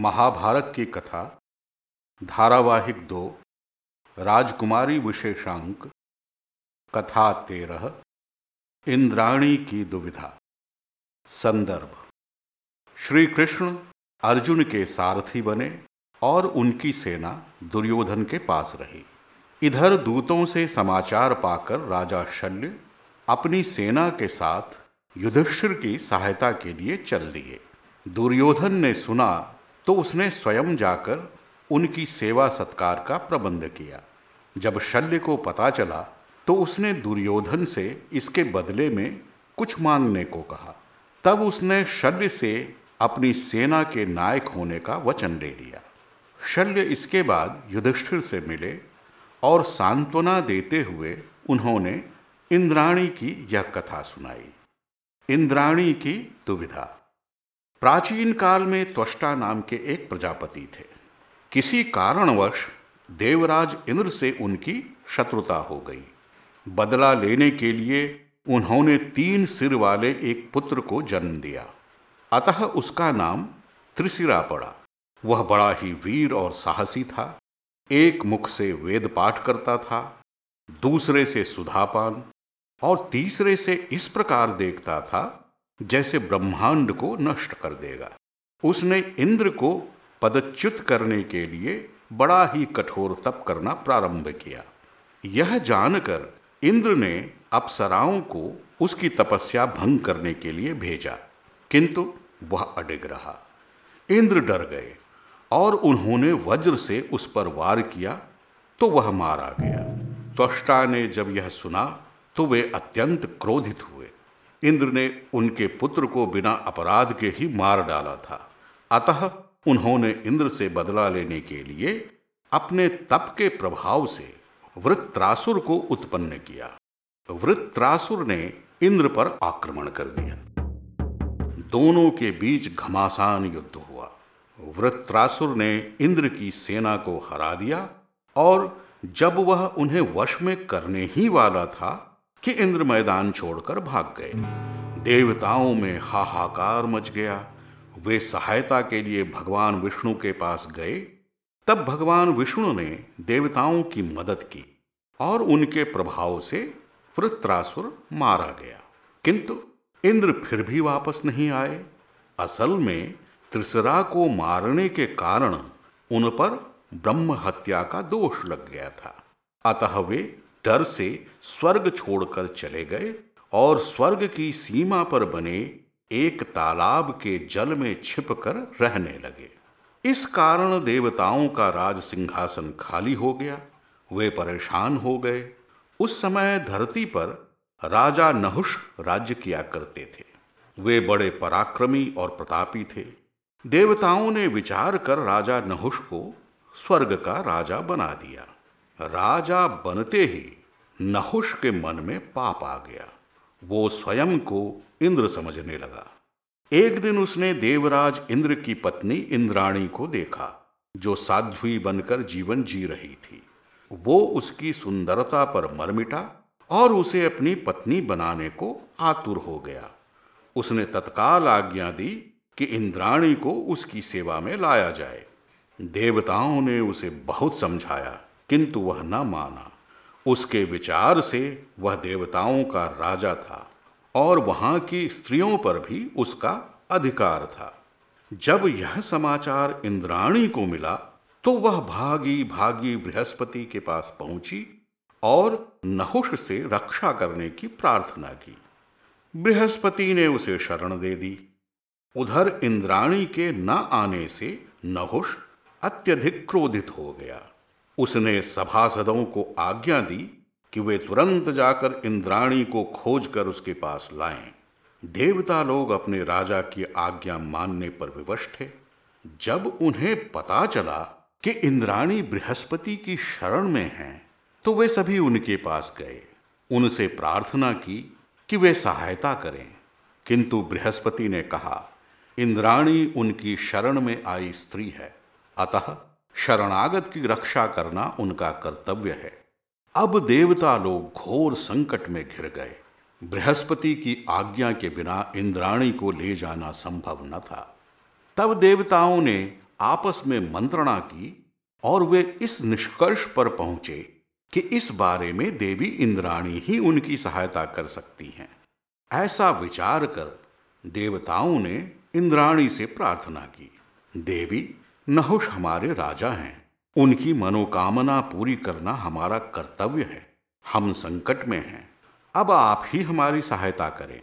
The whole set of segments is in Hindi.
महाभारत की कथा, धारावाहिक दो, राजकुमारी विशेषांक, कथा तेरह, इंद्राणी की दुविधा। संदर्भ। श्री कृष्ण अर्जुन के सारथी बने और उनकी सेना दुर्योधन के पास रही। इधर दूतों से समाचार पाकर राजा शल्य अपनी सेना के साथ युधिष्ठिर की सहायता के लिए चल दिए। दुर्योधन ने सुना तो उसने स्वयं जाकर उनकी सेवा सत्कार का प्रबंध किया। जब शल्य को पता चला तो उसने दुर्योधन से इसके बदले में कुछ मांगने को कहा। तब उसने शल्य से अपनी सेना के नायक होने का वचन ले लिया शल्य इसके बाद युधिष्ठिर से मिले और सांत्वना देते हुए उन्होंने इंद्राणी की यह कथा सुनाई। इंद्राणी की दुविधा। प्राचीन काल में त्वष्टा नाम के एक प्रजापति थे। किसी कारणवश देवराज इंद्र से उनकी शत्रुता हो गई। बदला लेने के लिए उन्होंने तीन सिर वाले एक पुत्र को जन्म दिया। अतः उसका नाम त्रिशिरा पड़ा। वह बड़ा ही वीर और साहसी था। एक मुख से वेद पाठ करता था, दूसरे से सुधापान और तीसरे से इस प्रकार देखता था जैसे ब्रह्मांड को नष्ट कर देगा। उसने इंद्र को पदच्युत करने के लिए बड़ा ही कठोर तप करना प्रारंभ किया। यह जानकर इंद्र ने अप्सराओं को उसकी तपस्या भंग करने के लिए भेजा, किंतु वह अडिग रहा। इंद्र डर गए और उन्होंने वज्र से उस पर वार किया तो वह मारा गया। त्वष्टा ने जब यह सुना तो वे अत्यंत क्रोधित हुए। इंद्र ने उनके पुत्र को बिना अपराध के ही मार डाला था। अतः उन्होंने इंद्र से बदला लेने के लिए अपने तप के प्रभाव से वृत्रासुर को उत्पन्न किया। वृत्रासुर ने इंद्र पर आक्रमण कर दिया। दोनों के बीच घमासान युद्ध हुआ। वृत्रासुर ने इंद्र की सेना को हरा दिया और जब वह उन्हें वश में करने ही वाला था कि इंद्र मैदान छोड़कर भाग गए। देवताओं में हाहाकार मच गया। वे सहायता के लिए भगवान विष्णु के पास गए। तब भगवान विष्णु ने देवताओं की मदद की और उनके प्रभाव से वृत्रासुर मारा गया। किंतु इंद्र फिर भी वापस नहीं आए। असल में त्रिसरा को मारने के कारण उन पर ब्रह्म हत्या का दोष लग गया था। अतः वे डर से स्वर्ग छोड़कर चले गए और स्वर्ग की सीमा पर बने एक तालाब के जल में छिपकर रहने लगे। इस कारण देवताओं का राज सिंहासन खाली हो गया। वे परेशान हो गए। उस समय धरती पर राजा नहुष राज्य किया करते थे। वे बड़े पराक्रमी और प्रतापी थे। देवताओं ने विचार कर राजा नहुष को स्वर्ग का राजा बना दिया। राजा बनते ही नहुष के मन में पाप आ गया। वो स्वयं को इंद्र समझने लगा। एक दिन उसने देवराज इंद्र की पत्नी इंद्राणी को देखा, जो साध्वी बनकर जीवन जी रही थी। वो उसकी सुंदरता पर मर मिटा और उसे अपनी पत्नी बनाने को आतुर हो गया। उसने तत्काल आज्ञा दी कि इंद्राणी को उसकी सेवा में लाया जाए। देवताओं ने उसे बहुत समझाया। किंतु वह न माना। उसके विचार से वह देवताओं का राजा था और वहाँ की स्त्रियों पर भी उसका अधिकार था। जब यह समाचार इंद्राणी को मिला तो वह भागी भागी बृहस्पति के पास पहुँची और नहुष से रक्षा करने की प्रार्थना की। बृहस्पति ने उसे शरण दे दी। उधर इंद्राणी के न आने से नहुष अत्यधिक क्रोधित हो गया। उसने सभासदों को आज्ञा दी कि वे तुरंत जाकर इंद्राणी को खोजकर उसके पास लाएँ। देवता लोग अपने राजा की आज्ञा मानने पर विवश थे। जब उन्हें पता चला कि इंद्राणी बृहस्पति की शरण में हैं, तो वे सभी उनके पास गए। उनसे प्रार्थना की कि वे सहायता करें। किंतु बृहस्पति ने कहा इंद्राणी उनकी शरण में आई स्त्री है। अतः शरणागत की रक्षा करना उनका कर्तव्य है। अब देवता लोग घोर संकट में घिर गए। बृहस्पति की आज्ञा के बिना इंद्राणी को ले जाना संभव न था। तब देवताओं ने आपस में मंत्रणा की और वे इस निष्कर्ष पर पहुँचे कि इस बारे में देवी इंद्राणी ही उनकी सहायता कर सकती हैं। ऐसा विचार कर देवताओं ने इंद्राणी से प्रार्थना की। देवी नहुष हमारे राजा हैं। उनकी मनोकामना पूरी करना हमारा कर्तव्य है। हम संकट में हैं। अब आप ही हमारी सहायता करें।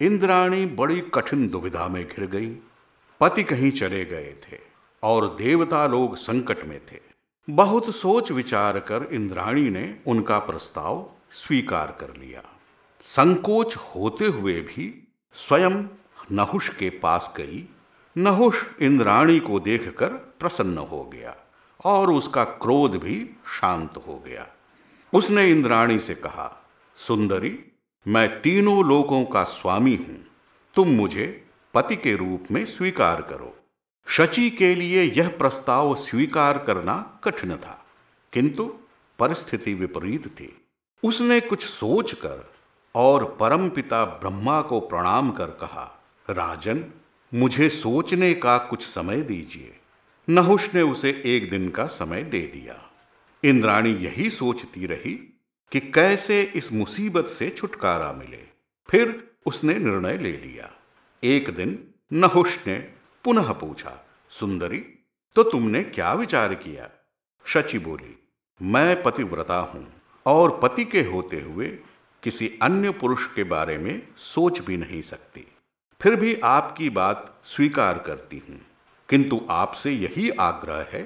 इंद्राणी बड़ी कठिन दुविधा में घिर गई। पति कहीं चले गए थे और देवता लोग संकट में थे। बहुत सोच विचार कर इंद्राणी ने उनका प्रस्ताव स्वीकार कर लिया। संकोच होते हुए भी स्वयं नहुष के पास गई नहुष इंद्राणी को देखकर प्रसन्न हो गया और उसका क्रोध भी शांत हो गया। उसने इंद्राणी से कहा, सुंदरी, मैं तीनों लोगों का स्वामी हूँ। तुम मुझे पति के रूप में स्वीकार करो। शची के लिए यह प्रस्ताव स्वीकार करना कठिन था, किंतु परिस्थिति विपरीत थी। उसने कुछ सोचकर और परमपिता ब्रह्मा को प्रणाम कर कहा, राजन मुझे सोचने का कुछ समय दीजिए। नहुष ने उसे एक दिन का समय दे दिया। इंद्राणी यही सोचती रही कि कैसे इस मुसीबत से छुटकारा मिले। फिर उसने निर्णय ले लिया। एक दिन नहुष ने पुनः पूछा, सुंदरी तो तुमने क्या विचार किया? शची बोली, मैं पतिव्रता हूँ और पति के होते हुए किसी अन्य पुरुष के बारे में सोच भी नहीं सकती। फिर भी आपकी बात स्वीकार करती हूँ। किंतु आपसे यही आग्रह है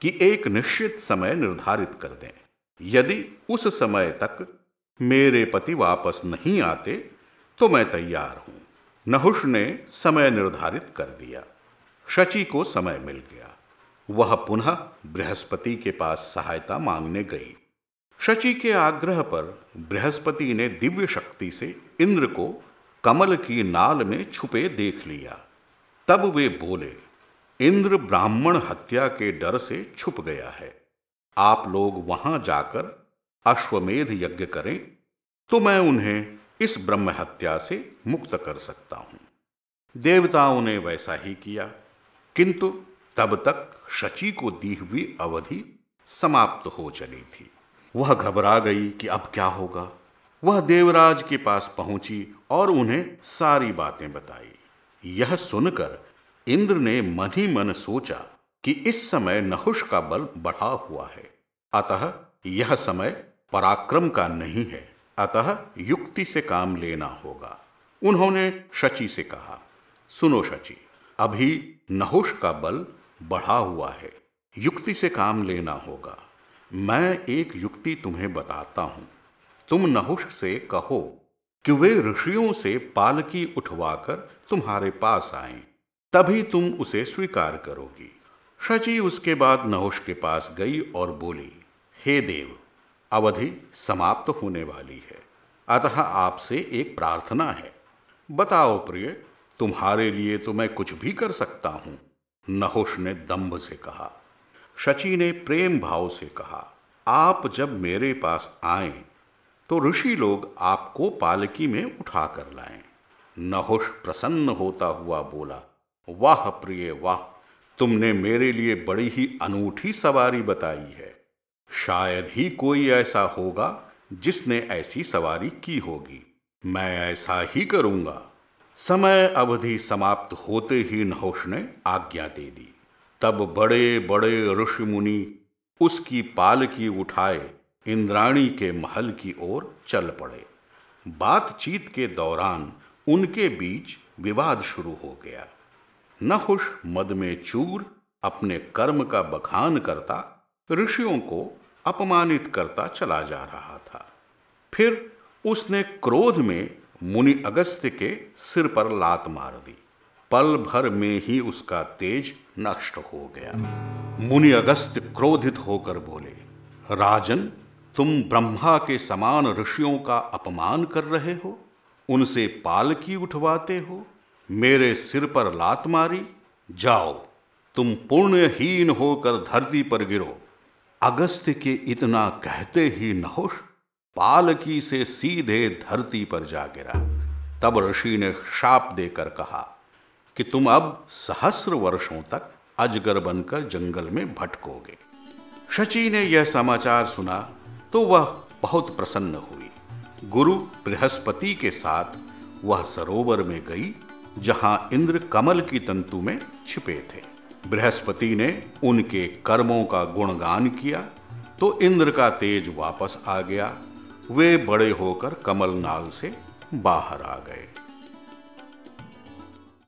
कि एक निश्चित समय निर्धारित कर दें। यदि उस समय तक मेरे पति वापस नहीं आते तो मैं तैयार हूँ। नहुष ने समय निर्धारित कर दिया। शची को समय मिल गया। वह पुनः बृहस्पति के पास सहायता मांगने गई। शची के आग्रह पर बृहस्पति ने दिव्य शक्ति से इंद्र को कमल की नाल में छुपे देख लिया। तब वे बोले, इंद्र ब्राह्मण हत्या के डर से छुप गया है। आप लोग वहाँ जाकर अश्वमेध यज्ञ करें तो मैं उन्हें इस ब्रह्म हत्या से मुक्त कर सकता हूँ देवताओं ने वैसा ही किया, किंतु तब तक शची को दी हुई अवधि समाप्त हो चली थी। वह घबरा गई कि अब क्या होगा। वह देवराज के पास पहुँची और उन्हें सारी बातें बताई। यह सुनकर इंद्र ने मन ही मन सोचा कि इस समय नहुष का बल बढ़ा हुआ है। अतः यह समय पराक्रम का नहीं है। अतः युक्ति से काम लेना होगा। उन्होंने शची से कहा, सुनो शची, अभी नहुष का बल बढ़ा हुआ है। युक्ति से काम लेना होगा। मैं एक युक्ति तुम्हें बताता हूँ। तुम नहुष से कहो कि वे ऋषियों से पालकी उठवाकर तुम्हारे पास आए, तभी तुम उसे स्वीकार करोगी। शची उसके बाद नहुष के पास गई और बोली, हे देव, अवधि समाप्त होने वाली है, अतः आपसे एक प्रार्थना है। बताओ प्रिय, तुम्हारे लिए तो मैं कुछ भी कर सकता हूँ, नहुष ने दम्भ से कहा। शची ने प्रेम भाव से कहा, आप जब मेरे पास आए तो ऋषि लोग आपको पालकी में उठा कर लाए। नहुष प्रसन्न होता हुआ बोला, वाह प्रिय, वाह, तुमने मेरे लिए बड़ी ही अनूठी सवारी बताई है। शायद ही कोई ऐसा होगा जिसने ऐसी सवारी की होगी। मैं ऐसा ही करूँगा। समय अवधि समाप्त होते ही नहुष ने आज्ञा दे दी। तब बड़े बड़े ऋषि मुनि उसकी पालकी उठाए इंद्राणी के महल की ओर चल पड़े। बातचीत के दौरान उनके बीच विवाद शुरू हो गया। नहुष मद में चूर अपने कर्म का बखान करता, ऋषियों को अपमानित करता चला जा रहा था। फिर उसने क्रोध में मुनि अगस्त्य के सिर पर लात मार दी। पल भर में ही उसका तेज नष्ट हो गया। मुनि अगस्त्य क्रोधित होकर बोले, राजन तुम ब्रह्मा के समान ऋषियों का अपमान कर रहे हो? उनसे पालकी उठवाते हो? मेरे सिर पर लात मारी? जाओ, तुम पुण्यहीन होकर धरती पर गिरो। अगस्त्य के इतना कहते ही नहुष पालकी से सीधे धरती पर जा गिरा। तब ऋषि ने शाप देकर कहा कि तुम अब सहस्र वर्षों तक अजगर बनकर जंगल में भटकोगे। शची ने यह समाचार सुना तो वह बहुत प्रसन्न हुई। गुरु बृहस्पति के साथ वह सरोवर में गई, जहाँ इंद्र कमल की तंतु में छिपे थे। बृहस्पति ने उनके कर्मों का गुणगान किया तो इंद्र का तेज वापस आ गया। वे बड़े होकर कमलनाल से बाहर आ गए।